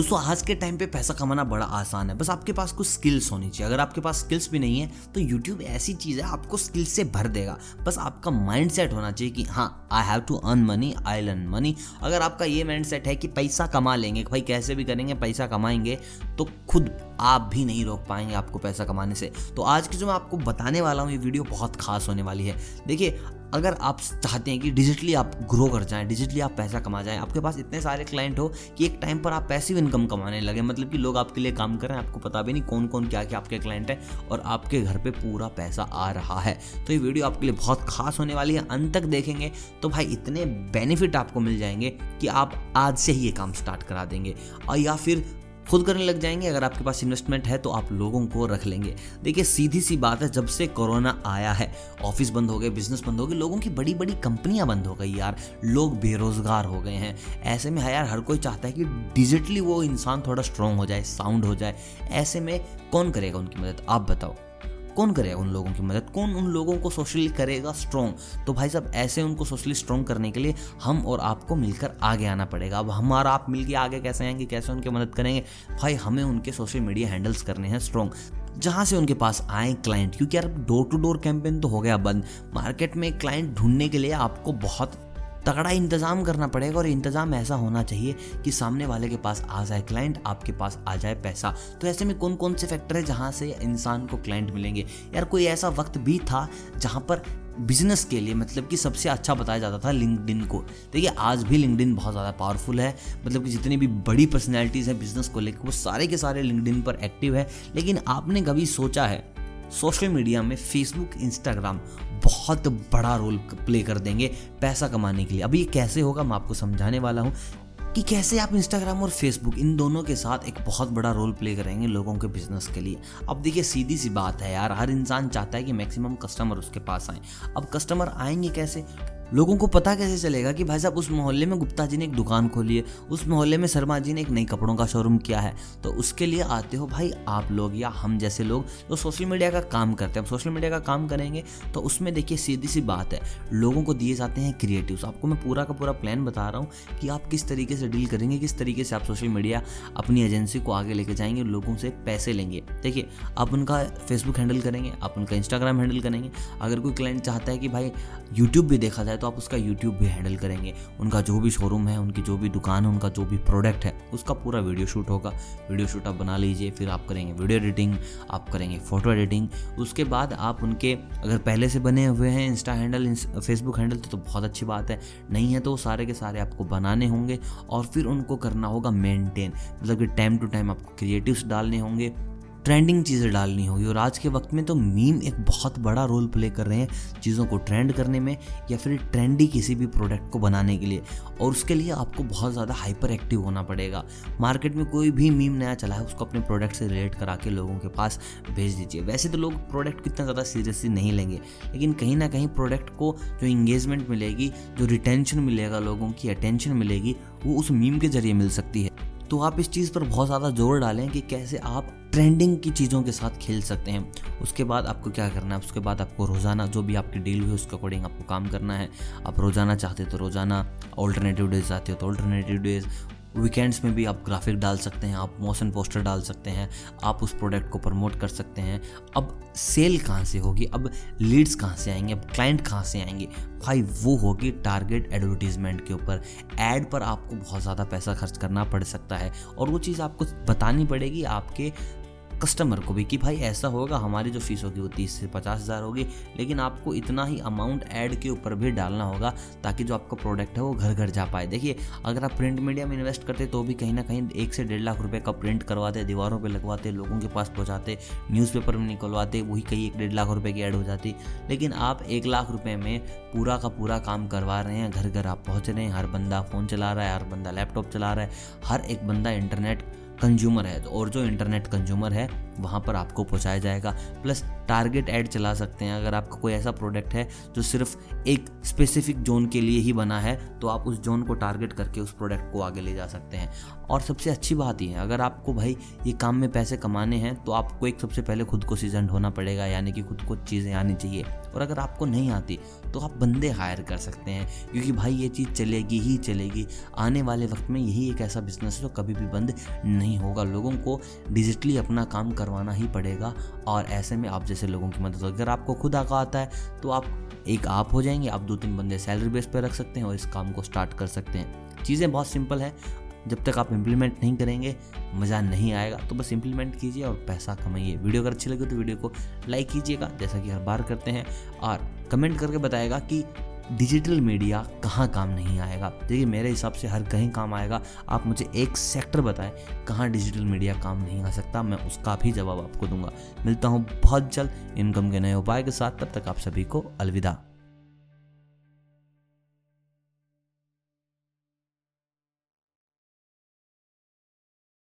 दोस्तों, आज के टाइम पे पैसा कमाना बड़ा आसान है। बस आपके पास कुछ स्किल्स होनी चाहिए। अगर आपके पास स्किल्स भी नहीं है तो यूट्यूब ऐसी चीज़ है, आपको स्किल्स से भर देगा। बस आपका माइंड सेट होना चाहिए कि हाँ I have to earn money I learn money अगर आपका ये माइंड सेट है कि पैसा कमा लेंगे भाई कैसे भी करेंगे, पैसा कमाएँगे तो खुद आप भी नहीं रोक पाएँगे आपको पैसा कमाने से। तो आज की जो मैं आपको बताने वाला हूँ, ये वीडियो बहुत खास होने वाली है। देखिए अगर आप चाहते हैं कि डिजिटली आप ग्रो कर जाएँ डिजिटली आप पैसा कमा जाएँ, आपके पास इतने सारे क्लाइंट हो कि एक टाइम पर आप पैसिव इनकम कमाने लगे मतलब कि लोग आपके लिए काम कर रहे हैं, आपको पता भी नहीं कौन कौन क्या क्या आपके क्लाइंट हैं और आपके घर पे पूरा पैसा आ रहा है। तो ये वीडियो आपके लिए बहुत खास होने वाली है, अंत तक देखेंगे तो भाई इतने बेनिफिट आपको मिल जाएँगे कि आप आज से ही ये काम स्टार्ट करा देंगे। और या फिर खुद करने लग जाएँगे। अगर आपके पास इन्वेस्टमेंट है तो आप लोगों को रख लेंगे। देखिए, सीधी सी बात है, जब से कोरोना आया है ऑफ़िस बंद हो गए बिज़नेस बंद हो गए, लोगों की बड़ी बड़ी कंपनियाँ बंद हो गई यार। लोग बेरोजगार हो गए हैं। ऐसे में यार, हर कोई चाहता है कि डिजिटली वो इंसान थोड़ा स्ट्रांग हो जाए साउंड हो जाए। ऐसे में कौन करेगा उनकी मदद? आप बताओ। कौन करेगा उन लोगों की मदद? कौन उन लोगों को सोशली करेगा स्ट्रॉन्ग तो भाई साहब, ऐसे उनको सोशली स्ट्रॉन्ग करने के लिए हम और आपको मिलकर आगे आना पड़ेगा। अब हमारा आप मिलकर आगे कैसे आएँगे, कैसे उनकी मदद करेंगे? भाई, हमें उनके सोशल मीडिया हैंडल्स करने हैं स्ट्रॉन्ग जहाँ से उनके पास आए क्लाइंट क्योंकि यार डोर टू डोर कैंपेन तो हो गया बंद। मार्केट में क्लाइंट ढूँढने के लिए आपको बहुत तगड़ा इंतज़ाम करना पड़ेगा और इंतज़ाम ऐसा होना चाहिए कि सामने वाले के पास आ जाए क्लाइंट आपके पास आ जाए पैसा। तो ऐसे में कौन कौन से फैक्टर है जहाँ से इंसान को क्लाइंट मिलेंगे? यार, कोई ऐसा वक्त भी था जहाँ पर बिज़नेस के लिए मतलब कि सबसे अच्छा बताया जाता था लिंकडिन को। देखिए, आज भी लिंकडिन बहुत ज़्यादा पावरफुल है। मतलब कि जितनी भी बड़ी पर्सनैलिटीज़ हैं बिज़नेस को लेकर वो सारे के सारे लिंकडिन पर एक्टिव है। लेकिन आपने कभी सोचा है सोशल मीडिया में फेसबुक इंस्टाग्राम बहुत बड़ा रोल प्ले कर देंगे पैसा कमाने के लिए। अभी ये कैसे होगा मैं आपको समझाने वाला हूँ कि कैसे आप इंस्टाग्राम और फेसबुक इन दोनों के साथ एक बहुत बड़ा रोल प्ले करेंगे लोगों के बिज़नेस के लिए। अब देखिए, सीधी सी बात है यार, हर इंसान चाहता है कि मैक्सिमम कस्टमर उसके पास आए। अब कस्टमर आएँगे कैसे? लोगों को पता कैसे चलेगा कि भाई साहब, उस मोहल्ले में गुप्ता जी ने एक दुकान खोली है, उस मोहल्ले में शर्मा जी ने एक नई कपड़ों का शोरूम किया है। तो उसके लिए आते हो भाई आप लोग या हम जैसे लोग जो सोशल मीडिया का काम करते हैं। सोशल मीडिया का काम करेंगे तो उसमें देखिए सीधी सी बात है, लोगों को दिए जाते हैं क्रिएटिव्स आपको मैं पूरा का पूरा प्लान बता रहा हूँ कि आप किस तरीके से डील करेंगे, किस तरीके से आप सोशल मीडिया अपनी एजेंसी को आगे लेके जाएँगे, लोगों से पैसे लेंगे। देखिए, आप उनका फेसबुक हैंडल करेंगे, आप उनका इंस्टाग्राम हैंडल करेंगे। अगर कोई क्लाइंट चाहता है कि भाई यूट्यूब भी देखा जाए तो आप उसका यूट्यूब भी हैंडल करेंगे। उनका जो भी शोरूम है उनकी जो भी दुकान है उनका जो भी प्रोडक्ट है उसका पूरा वीडियो शूट होगा। वीडियो शूट आप बना लीजिए फिर आप करेंगे वीडियो एडिटिंग आप करेंगे फ़ोटो एडिटिंग उसके बाद आप उनके अगर पहले से बने हुए हैं इंस्टा हैंडल फेसबुक हैंडल तो, बहुत अच्छी बात है। नहीं है तो सारे के सारे आपको बनाने होंगे और फिर उनको करना होगा मेनटेन मतलब कि टाइम टू टाइम आपको क्रिएटिव्स डालने होंगे। ट्रेंडिंग चीज़ें डालनी होगी। और आज के वक्त में तो मीम एक बहुत बड़ा रोल प्ले कर रहे हैं चीज़ों को ट्रेंड करने में या फिर ट्रेंडी किसी भी प्रोडक्ट को बनाने के लिए। और उसके लिए आपको बहुत ज़्यादा हाइपर एक्टिव होना पड़ेगा। मार्केट में कोई भी मीम नया चला है, उसको अपने प्रोडक्ट से रिलेट करा के लोगों के पास भेज दीजिए। वैसे तो लोग प्रोडक्ट को इतना ज़्यादा सीरियसली नहीं लेंगे, लेकिन कहीं ना कहीं प्रोडक्ट को जो इंगेजमेंट मिलेगी, जो रिटेंशन मिलेगा, लोगों की अटेंशन मिलेगी, वो उस मीम के ज़रिए मिल सकती है। तो आप इस चीज़ पर बहुत ज़्यादा ज़ोर डालें कि कैसे आप ट्रेंडिंग की चीज़ों के साथ खेल सकते हैं। उसके बाद आपको क्या करना है? उसके बाद आपको रोज़ाना जो भी आपकी डील हुई उसके अकॉर्डिंग आपको काम करना है। आप रोज़ाना चाहते तो रोज़ाना ऑल्टरनेटिव डेज़ चाहते हो तो ऑल्टरनेटिव डेज़ वीकेंड्स में भी आप ग्राफिक डाल सकते हैं, आप मोशन पोस्टर डाल सकते हैं, आप उस प्रोडक्ट को प्रमोट कर सकते हैं। अब सेल कहाँ से होगी? अब लीड्स कहाँ से आएँगे? अब क्लाइंट कहाँ से आएँगे? भाई, वो होगी टारगेट एडवर्टीजमेंट के ऊपर। एड पर आपको बहुत ज़्यादा पैसा खर्च करना पड़ सकता है। और वो चीज़ आपको बतानी पड़ेगी आपके कस्टमर को भी कि भाई ऐसा होगा, हमारी जो फ़ीस होगी वो तीस से पचास हज़ार होगी, लेकिन आपको इतना ही अमाउंट ऐड के ऊपर भी डालना होगा ताकि जो आपका प्रोडक्ट है वो घर घर जा पाए। देखिए, अगर आप प्रिंट मीडिया में इन्वेस्ट करते तो भी कहीं ना कहीं एक से डेढ़ लाख रुपये का प्रिंट करवाते, दीवारों पर लगवाते, लोगों के पास पहुँचाते न्यूज़पेपर में निकलवाते, वही कहीं एक डेढ़ लाख रुपये की ऐड हो जाती। लेकिन आप एक लाख रुपये में पूरा का पूरा काम करवा रहे हैं घर घर आप पहुँच रहे हैं, हर बंदा फ़ोन चला रहा है, हर बंदा लैपटॉप चला रहा है, हर एक बंदा इंटरनेट कंज्यूमर है और जो इंटरनेट कंज्यूमर है वहाँ पर आपको पहुँचाया जाएगा। प्लस टारगेट ऐड चला सकते हैं। अगर आपका कोई ऐसा प्रोडक्ट है जो सिर्फ़ एक स्पेसिफिक जोन के लिए ही बना है तो आप उस जोन को टारगेट करके उस प्रोडक्ट को आगे ले जा सकते हैं। और सबसे अच्छी बात यह है, अगर आपको भाई ये काम में पैसे कमाने हैं तो आपको एक सबसे पहले खुद को सीज़न होना पड़ेगा, यानी कि खुद को चीज़ें आनी चाहिए। और अगर आपको नहीं आती तो आप बंदे हायर कर सकते हैं, क्योंकि भाई ये चीज़ चलेगी ही चलेगी। आने वाले वक्त में यही एक ऐसा बिज़नेस है जो कभी भी बंद नहीं होगा। लोगों को डिजिटली अपना काम करवाना ही पड़ेगा, और ऐसे में आप जैसे लोगों की मदद अगर आपको खुद आका आता है तो आप एक आप हो जाएँगे, आप दो तीन बंदे सैलरी बेस पर रख सकते हैं और इस काम को स्टार्ट कर सकते हैं। चीज़ें बहुत सिंपल है। जब तक आप इम्प्लीमेंट नहीं करेंगे, मज़ा नहीं आएगा। तो बस इम्प्लीमेंट कीजिए और पैसा कमाइए। वीडियो अगर अच्छी लगे तो वीडियो को लाइक कीजिएगा, जैसा कि हर बार करते हैं। और कमेंट करके बताएगा कि डिजिटल मीडिया कहाँ काम नहीं आएगा? देखिए, मेरे हिसाब से हर कहीं काम आएगा। आप मुझे एक सेक्टर बताएँ, कहाँ डिजिटल मीडिया काम नहीं आ सकता, मैं उसका भी जवाब आपको दूँगा। मिलता हूँ बहुत जल्द, इनकम के नए उपाय के साथ, तब तक आप सभी को अलविदा।